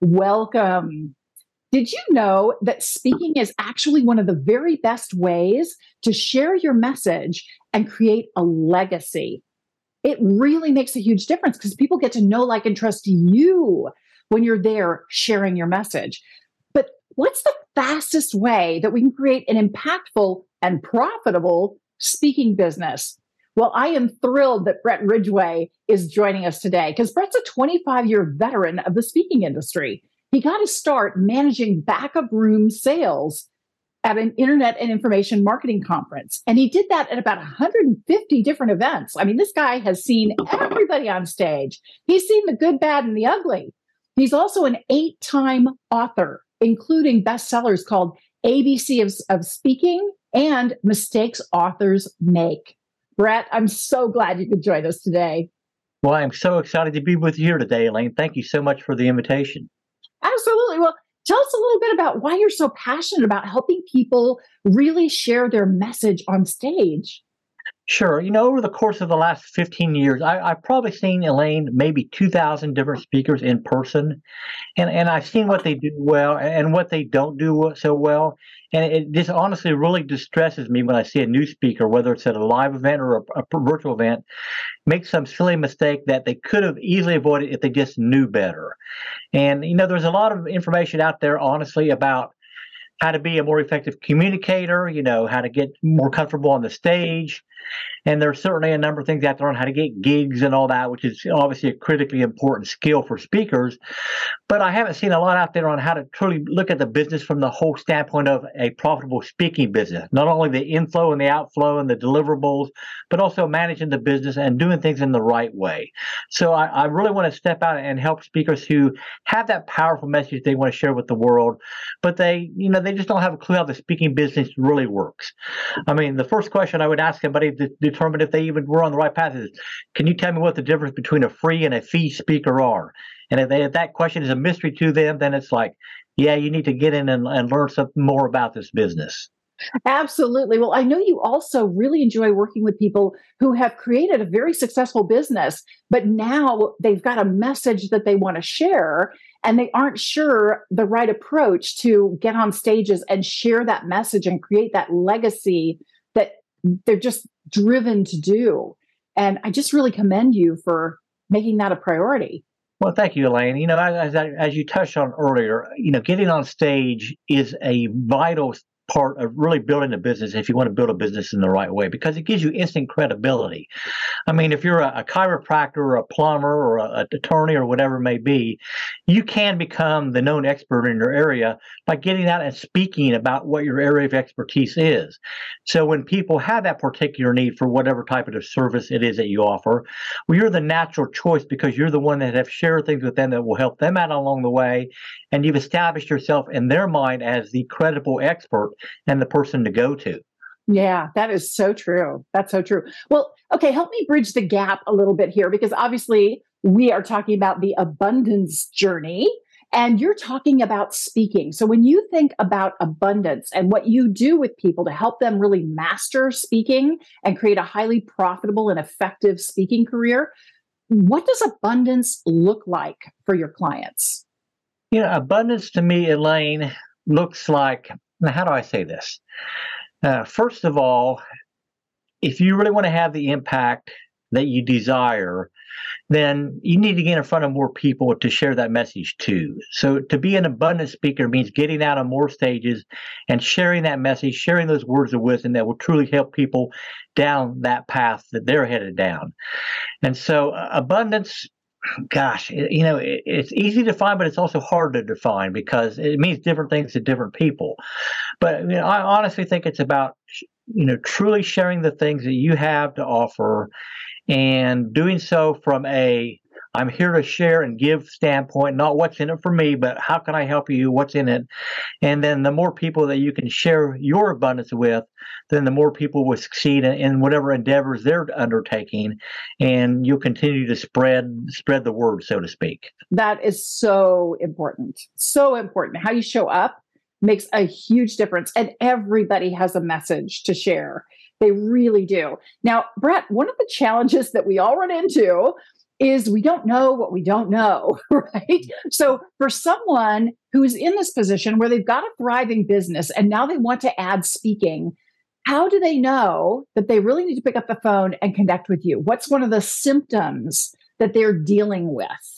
Welcome. Did you know that speaking is actually one of the very best ways to share your message and create a legacy? It really makes a huge difference because people get to know, like, and trust you when you're there sharing your message. But what's the fastest way that we can create an impactful and profitable speaking business? Well, I am thrilled that Bret Ridgway is joining us today because Bret's a 25 year veteran of the speaking industry. He got his start managing backup room sales at an internet and information marketing conference. And he did that at about 150 different events. I mean, this guy has seen everybody on stage, he's seen the good, bad, and the ugly. He's also an eight time author, including bestsellers called ABC of, of Speaking and Mistakes Authors Make. Bret, I'm so glad you could join us today. Well, I'm so excited to be with you here today, Elaine. Thank you so much for the invitation. Absolutely. Well, tell us a little bit about why you're so passionate about helping people really share their message on stage. Sure. You know, over the course of the last 15 years, I, have probably seen Elaine maybe 2,000 different speakers in person, and and I've seen what they do well and what they don't do so well. And it just honestly really distresses me when I see a new speaker, whether it's at a live event or a, a virtual event, make some silly mistake that they could have easily avoided if they just knew better. And you know, there's a lot of information out there, honestly, about how to be a more effective communicator, you know, how to get more comfortable on the stage, and there's certainly a number of things out there on how to get gigs and all that, which is obviously a critically important skill for speakers. But I haven't seen a lot out there on how to truly look at the business from the whole standpoint of a profitable speaking business. Not only the inflow and the outflow and the deliverables, but also managing the business and doing things in the right way. So I, I really want to step out and help speakers who have that powerful message they want to share with the world, but they, you know, they just don't have a clue how the speaking business really works. I mean, the first question I would ask somebody to determine if they even were on the right path. Is can you tell me what the difference between a free and a fee speaker are? And if, they, if that question is a mystery to them then it's like yeah you need to get in and, and learn some more about this business. Absolutely. Well, I know you also really enjoy working with people who have created a very successful business, but now they've got a message that they want to share and they aren't sure the right approach to get on stages and share that message and create that legacy they're just driven to do. And I just really commend you for making that a priority. Well, thank you, Elaine. You know, as, as you touched on earlier, you know, getting on stage is a vital part of really building a business if you want to build a business in the right way because it gives you instant credibility. I mean, if you're a, a chiropractor or a plumber or an attorney or whatever it may be, you can become the known expert in your area by getting out and speaking about what your area of expertise is. So when people have that particular need for whatever type of service it is that you offer, well, you're the natural choice because you're the one that have shared things with them that will help them out along the way. And you've established yourself in their mind as the credible expert and the person to go to. Yeah, that is so true. That's so true. Well, okay, help me bridge the gap a little bit here because obviously we are talking about the abundance journey and you're talking about speaking. So when you think about abundance and what you do with people to help them really master speaking and create a highly profitable and effective speaking career, what does abundance look like for your clients? You know, abundance to me, Elaine, looks like now, how do I say this? Uh, first of all, if you really want to have the impact that you desire, then you need to get in front of more people to share that message to. So, to be an abundant speaker means getting out on more stages and sharing that message, sharing those words of wisdom that will truly help people down that path that they're headed down. And so, uh, abundance gosh, you know, it's easy to define, but it's also hard to define because it means different things to different people. But you know, I honestly think it's about you know truly sharing the things that you have to offer, and doing so from a I'm here to share and give standpoint, not what's in it for me, but how can I help you? What's in it? And then the more people that you can share your abundance with, then the more people will succeed in, whatever endeavors they're undertaking, and you'll continue to spread spread the word, so to speak. That is so important. So important. How you show up makes a huge difference, and everybody has a message to share. They really do. Now, Bret, one of the challenges that we all run into is we don't know what we don't know, right? So, for someone who's in this position where they've got a thriving business and now they want to add speaking, how do they know that they really need to pick up the phone and connect with you? What's one of the symptoms that they're dealing with?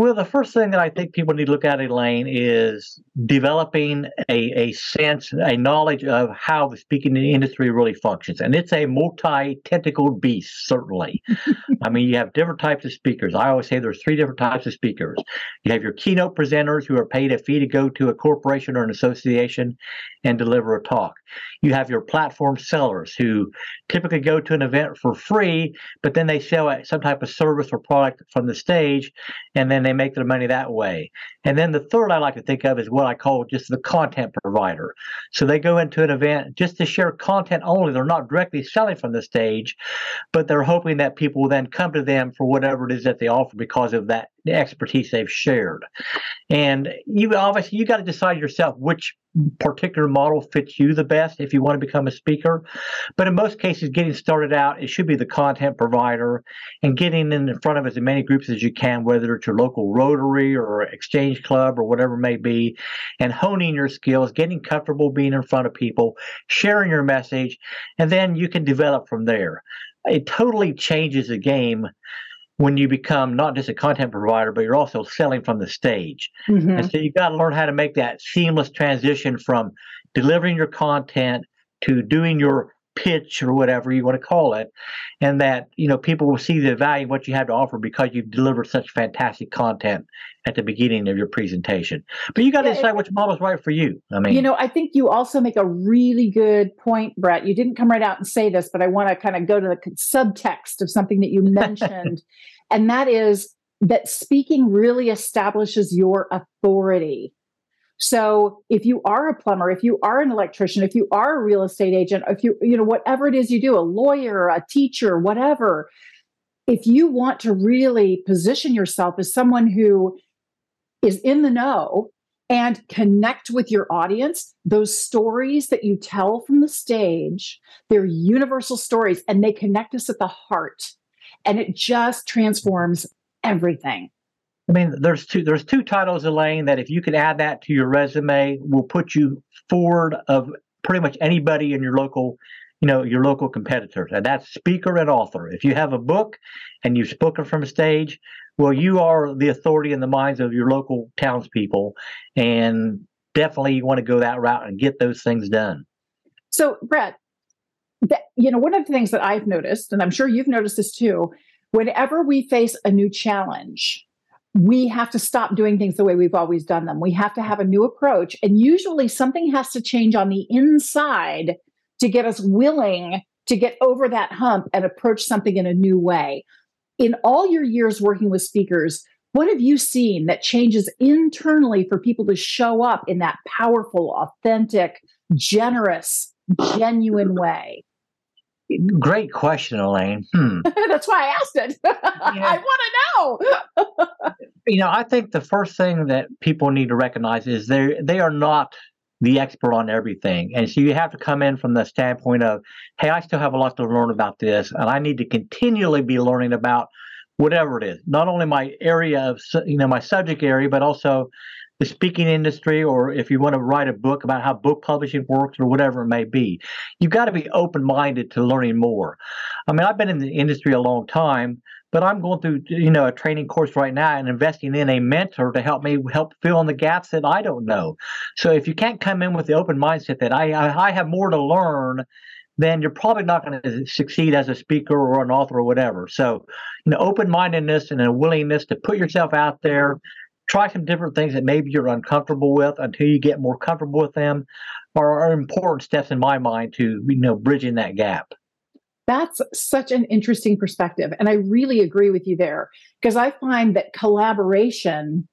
Well, the first thing that I think people need to look at, Elaine, is developing a, a sense, a knowledge of how the speaking industry really functions. And it's a multi tentacled beast, certainly. I mean, you have different types of speakers. I always say there's three different types of speakers. You have your keynote presenters who are paid a fee to go to a corporation or an association and deliver a talk. You have your platform sellers who typically go to an event for free, but then they sell some type of service or product from the stage, and then they make their money that way. And then the third I like to think of is what I call just the content provider. So they go into an event just to share content only. They're not directly selling from the stage, but they're hoping that people will then come to them for whatever it is that they offer because of that expertise they've shared. And you obviously you got to decide yourself which particular model fits you the best if you want to become a speaker. But in most cases, getting started out, it should be the content provider and getting in front of as many groups as you can, whether it's your local Rotary or Exchange Club or whatever it may be, and honing your skills, getting comfortable being in front of people, sharing your message, and then you can develop from there. It totally changes the game when you become not just a content provider, but you're also selling from the stage. Mm-hmm. And so you've got to learn how to make that seamless transition from delivering your content to doing your pitch or whatever you want to call it and that you know people will see the value of what you have to offer because you've delivered such fantastic content at the beginning of your presentation. But you got to yeah, decide which model is right for you i mean. You know i think you also make a really good point bret. You didn't come right out and say this but i want to kind of go to the subtext of something that you mentioned and that is that speaking really establishes your authority so if you are a plumber, if you are an electrician, if you are a real estate agent, if you, you know, whatever it is you do, a lawyer, a teacher, whatever, if you want to really position yourself as someone who is in the know and connect with your audience, those stories that you tell from the stage, they're universal stories and they connect us at the heart. And it just transforms everything. I mean, there's two there's two titles, Elaine, that if you could add that to your resume, will put you forward of pretty much anybody in your local, you know, your local competitors, and that's speaker and author. If you have a book and you've spoken from a stage, well, you are the authority in the minds of your local townspeople, and definitely you want to go that route and get those things done. So, Bret, that, you know, one of the things that I've noticed, and I'm sure you've noticed this too, whenever we face a new challenge, we have to stop doing things the way we've always done them. We have to have a new approach. And usually something has to change on the inside to get us willing to get over that hump and approach something in a new way. In all your years working with speakers, what have you seen that changes internally for people to show up in that powerful, authentic, generous, genuine way? Great question, Elaine. Hmm. That's why I asked it. I want to know. you know, I think the first thing that people need to recognize is they they are not the expert on everything, and so you have to come in from the standpoint of, hey, I still have a lot to learn about this, and I need to continually be learning about whatever it is, not only my area of you know my subject area, but also the speaking industry or if you want to write a book about how book publishing works or whatever it may be. You've got to be open minded to learning more. I mean, I've been in the industry a long time, but I'm going through you know a training course right now and investing in a mentor to help me help fill in the gaps that I don't know. So if you can't come in with the open mindset that I I, I have more to learn then you're probably not going to succeed as a speaker or an author or whatever. So, you know, open mindedness and a willingness to put yourself out there, try some different things that maybe you're uncomfortable with until you get more comfortable with them are, are important steps in my mind to you know bridging that gap That's such an interesting perspective. And I really agree with you there because I find that collaboration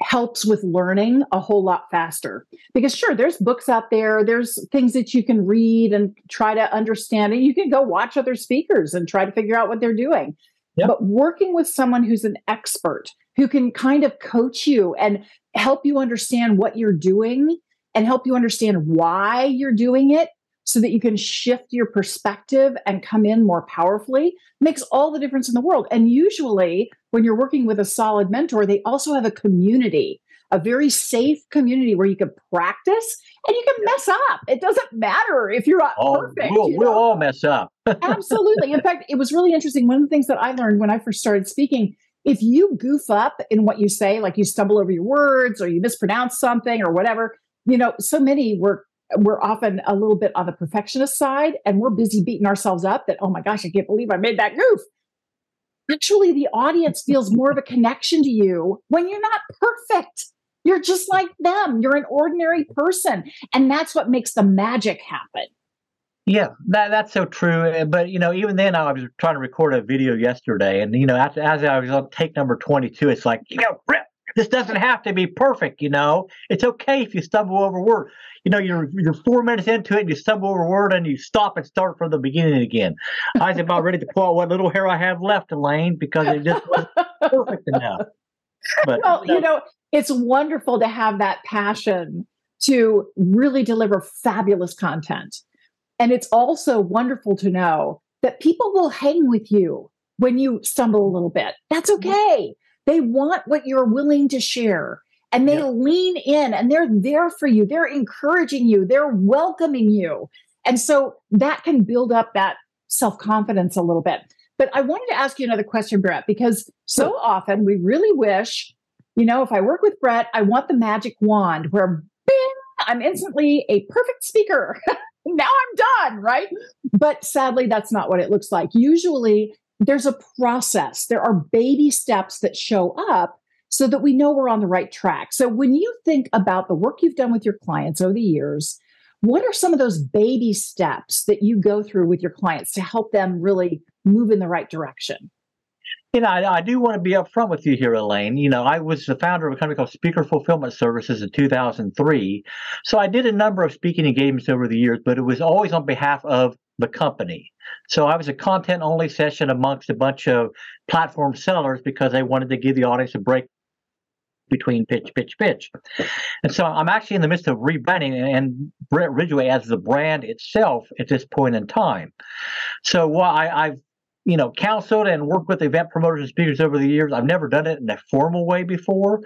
helps with learning a whole lot faster. Because, sure, there's books out there, there's things that you can read and try to understand, and you can go watch other speakers and try to figure out what they're doing. Yep. But working with someone who's an expert who can kind of coach you and help you understand what you're doing and help you understand why you're doing it so that you can shift your perspective and come in more powerfully makes all the difference in the world. And usually, when you're working with a solid mentor, they also have a community, a very safe community where you can practice and you can mess up. It doesn't matter if you're not oh, perfect. We'll, we'll all mess up. Absolutely. In fact, it was really interesting. One of the things that I learned when I first started speaking if you goof up in what you say, like you stumble over your words or you mispronounce something or whatever, you know, so many were we're often a little bit on the perfectionist side and we're busy beating ourselves up that, oh my gosh, I can't believe I made that goof. Actually, the audience feels more of a connection to you when you're not perfect. You're just like them. You're an ordinary person. And that's what makes the magic happen. Yeah, that that's so true. Eh, but you know, even then, I was trying to record a video yesterday, and you know, after, as I was on take number twenty-two, it's like, you know, Rip, this doesn't have to be perfect. You know, it's okay if you stumble over word. You know, you're you're four minutes into it, and you stumble over a word, and you stop and start from the beginning again. I was about ready to pull out what little hair I have left, Elaine, because it just wasn't perfect enough. But well, you know, you know, it's wonderful to have that passion to really deliver fabulous content and it's also wonderful to know that people will hang with you when you stumble a little bit. That's okay. They want what you're willing to share and they yeah. lean in and they're there for you. They're encouraging you, they're welcoming you. And so that can build up that self confidence a little bit. But I wanted to ask you another question, Bret, because so often we really wish, you know, if I work with Bret, I want the magic wand where bing, I'm instantly a perfect speaker. now I'm done, right? But sadly, that's not what it looks like. Usually, there's a process, there are baby steps that show up so that we know we're on the right track. So, when you think about the work you've done with your clients over the years, what are some of those baby steps that you go through with your clients to help them really move in the right direction? You know, I, I, do want to be upfront with you here, Elaine. You know, I was the founder of a company called Speaker Fulfillment Services in 2003. So I did a number of speaking engagements over the years, but it was always on behalf of the company. So I was a content only session amongst a bunch of platform sellers because they wanted to give the audience a break between pitch, pitch, pitch. And so I'm actually in the midst of rebranding and Bret Ridgway as the brand itself at this point in time. So while I, I've you know, counseled and worked with event promoters and speakers over the years. I've never done it in a formal way before,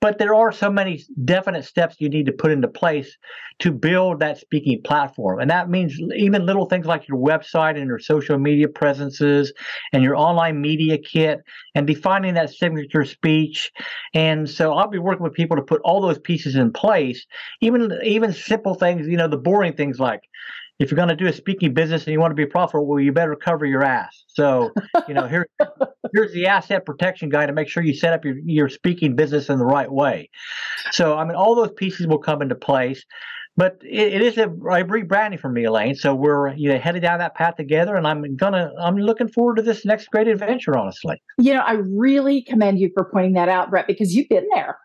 but there are so many definite steps you need to put into place to build that speaking platform. And that means even little things like your website and your social media presences and your online media kit and defining that signature speech. And so I'll be working with people to put all those pieces in place, even even simple things, you know, the boring things like if you're going to do a speaking business and you want to be profitable, well, you better cover your ass. So, you know, here, here's the asset protection guy to make sure you set up your, your speaking business in the right way. So, I mean, all those pieces will come into place. But it, it is a, a rebranding for me, Elaine. So we're you know headed down that path together, and I'm gonna I'm looking forward to this next great adventure. Honestly, you know, I really commend you for pointing that out, Bret, because you've been there,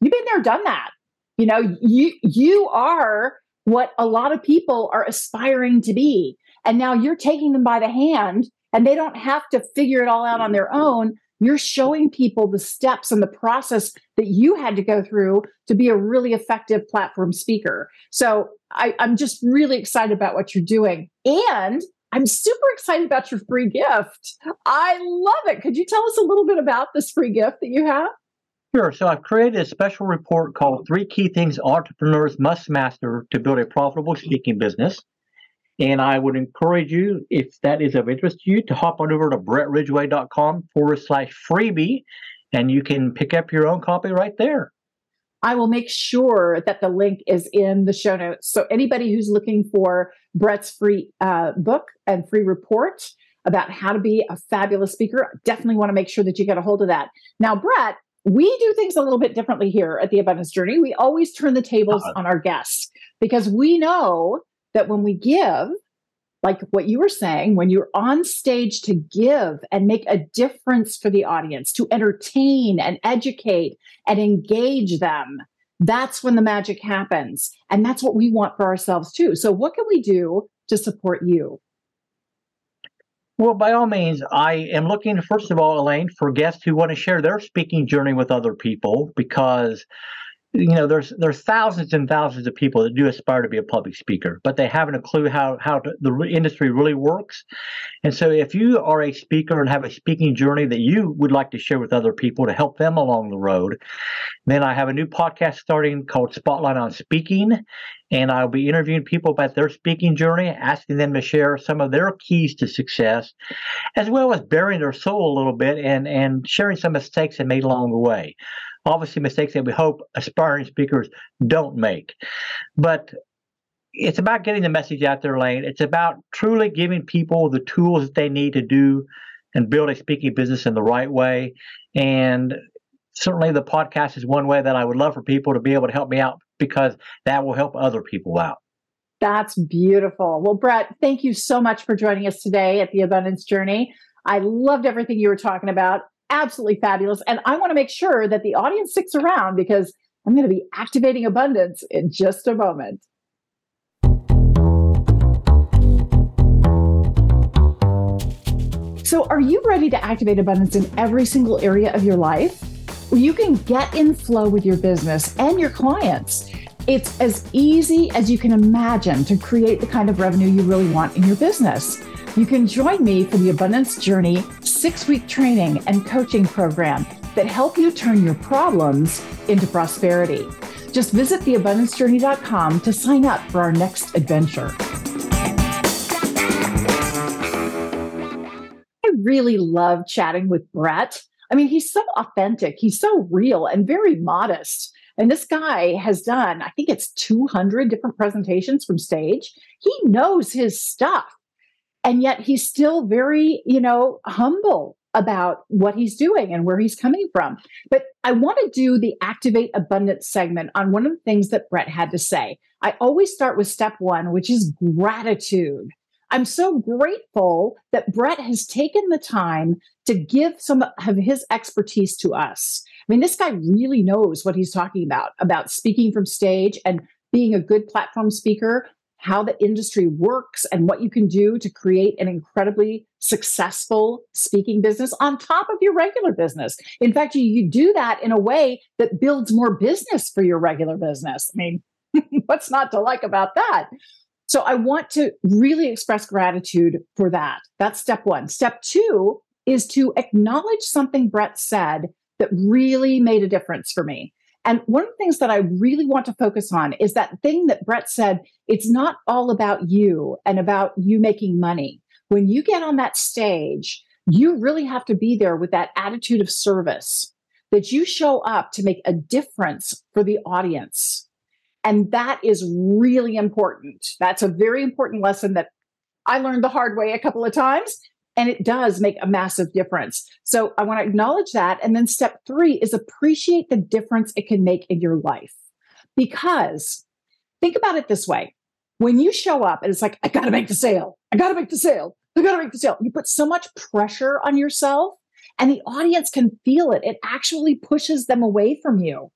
you've been there, done that. You know, you you are what a lot of people are aspiring to be. And now you're taking them by the hand and they don't have to figure it all out on their own. You're showing people the steps and the process that you had to go through to be a really effective platform speaker. So I, I'm just really excited about what you're doing. And I'm super excited about your free gift. I love it. Could you tell us a little bit about this free gift that you have? Sure. So I've created a special report called Three Key Things Entrepreneurs Must Master to Build a Profitable Speaking Business. And I would encourage you, if that is of interest to you, to hop on over to bretridgway.com forward slash freebie, and you can pick up your own copy right there. I will make sure that the link is in the show notes. So anybody who's looking for Bret's free uh, book and free report about how to be a fabulous speaker, definitely want to make sure that you get a hold of that. Now, Bret, we do things a little bit differently here at the Abundance Journey. We always turn the tables uh-huh. on our guests because we know that when we give, like what you were saying, when you're on stage to give and make a difference for the audience, to entertain and educate and engage them, that's when the magic happens. And that's what we want for ourselves too. So, what can we do to support you? Well, by all means, I am looking, first of all, Elaine, for guests who want to share their speaking journey with other people because you know there's there's thousands and thousands of people that do aspire to be a public speaker but they haven't a clue how how to, the industry really works. And so if you are a speaker and have a speaking journey that you would like to share with other people to help them along the road then i have a new podcast starting called spotlight on speaking and i'll be interviewing people about their speaking journey asking them to share some of their keys to success as well as bearing their soul a little bit and and sharing some mistakes they made along the way obviously mistakes that we hope aspiring speakers don't make. But it's about getting the message out there, Lane. It's about truly giving people the tools that they need to do and build a speaking business in the right way. And certainly the podcast is one way that I would love for people to be able to help me out because that will help other people out. That's beautiful. Well, Bret, thank you so much for joining us today at the Abundance Journey. I loved everything you were talking about absolutely fabulous. And I want to make sure that the audience sticks around because I'm going to be activating abundance in just a moment. So, are you ready to activate abundance in every single area of your life? You can get in flow with your business and your clients. It's as easy as you can imagine to create the kind of revenue you really want in your business. You can join me for the Abundance Journey six week training and coaching program that help you turn your problems into prosperity. Just visit theabundancejourney.com to sign up for our next adventure. I really love chatting with Bret. I mean, he's so authentic, he's so real and very modest. And this guy has done, I think it's 200 different presentations from stage. He knows his stuff and yet he's still very you know humble about what he's doing and where he's coming from. But i want to do the activate abundance segment on one of the things that bret had to say. I always start with step one which is gratitude. I'm so grateful that bret has taken the time to give some of his expertise to us. I mean this guy really knows what he's talking about about speaking from stage and being a good platform speaker how the industry works and what you can do to create an incredibly successful speaking business on top of your regular business. In fact, you, you do that in a way that builds more business for your regular business. I mean, what's not to like about that? So I want to really express gratitude for that. That's step one. Step two is to acknowledge something Bret said that really made a difference for me. And one of the things that I really want to focus on is that thing that Bret said it's not all about you and about you making money. When you get on that stage, you really have to be there with that attitude of service that you show up to make a difference for the audience. And that is really important. That's a very important lesson that I learned the hard way a couple of times. And it does make a massive difference. So I want to acknowledge that. And then step three is appreciate the difference it can make in your life. Because think about it this way when you show up and it's like, I got to make the sale, I got to make the sale, I got to make the sale, you put so much pressure on yourself and the audience can feel it. It actually pushes them away from you.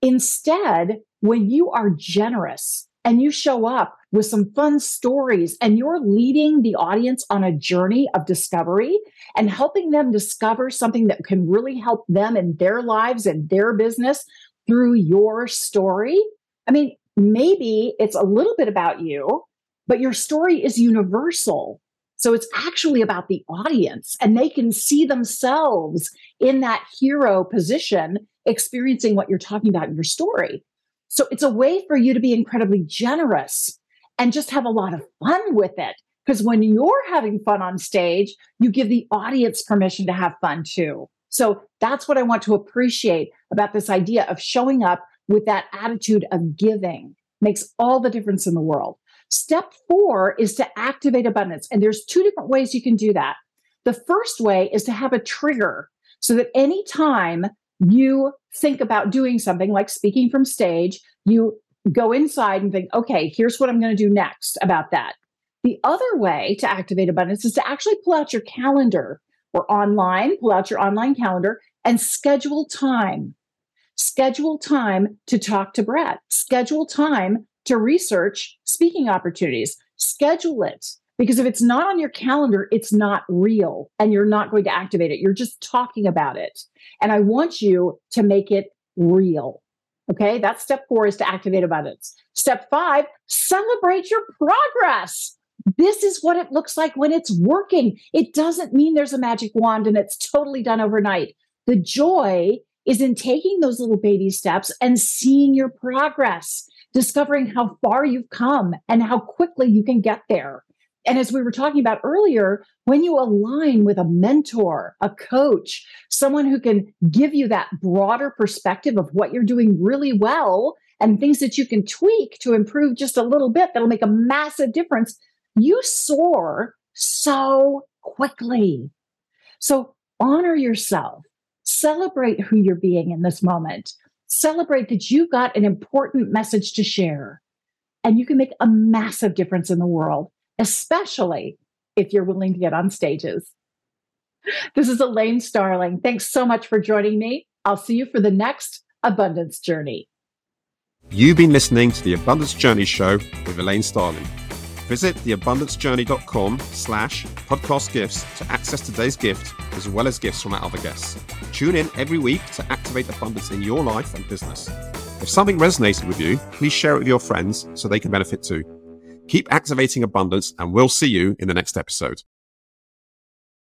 Instead, when you are generous and you show up with some fun stories and you're leading the audience on a journey of discovery and helping them discover something that can really help them in their lives and their business through your story. I mean, maybe it's a little bit about you, but your story is universal. So it's actually about the audience and they can see themselves in that hero position experiencing what you're talking about in your story. So it's a way for you to be incredibly generous and just have a lot of fun with it. Because when you're having fun on stage, you give the audience permission to have fun too. So that's what I want to appreciate about this idea of showing up with that attitude of giving makes all the difference in the world. Step four is to activate abundance. And there's two different ways you can do that. The first way is to have a trigger so that anytime you think about doing something like speaking from stage, you go inside and think, okay, here's what I'm going to do next about that. The other way to activate abundance is to actually pull out your calendar or online, pull out your online calendar and schedule time. Schedule time to talk to Bret. Schedule time to research speaking opportunities. Schedule it because if it's not on your calendar, it's not real and you're not going to activate it. You're just talking about it. And I want you to make it real. Okay, that's step four is to activate abundance. Step five, celebrate your progress. This is what it looks like when it's working. It doesn't mean there's a magic wand and it's totally done overnight. The joy is in taking those little baby steps and seeing your progress, discovering how far you've come and how quickly you can get there. And as we were talking about earlier, when you align with a mentor, a coach, someone who can give you that broader perspective of what you're doing really well and things that you can tweak to improve just a little bit that'll make a massive difference, you soar so quickly. So honor yourself, celebrate who you're being in this moment, celebrate that you got an important message to share, and you can make a massive difference in the world, especially if you're willing to get on stages. This is Elaine Starling. Thanks so much for joining me. I'll see you for the next Abundance Journey. You've been listening to the Abundance Journey Show with Elaine Starling. Visit theabundancejourney.com slash podcast gifts to access today's gift as well as gifts from our other guests. Tune in every week to activate abundance in your life and business. If something resonated with you, please share it with your friends so they can benefit too. Keep activating abundance and we'll see you in the next episode.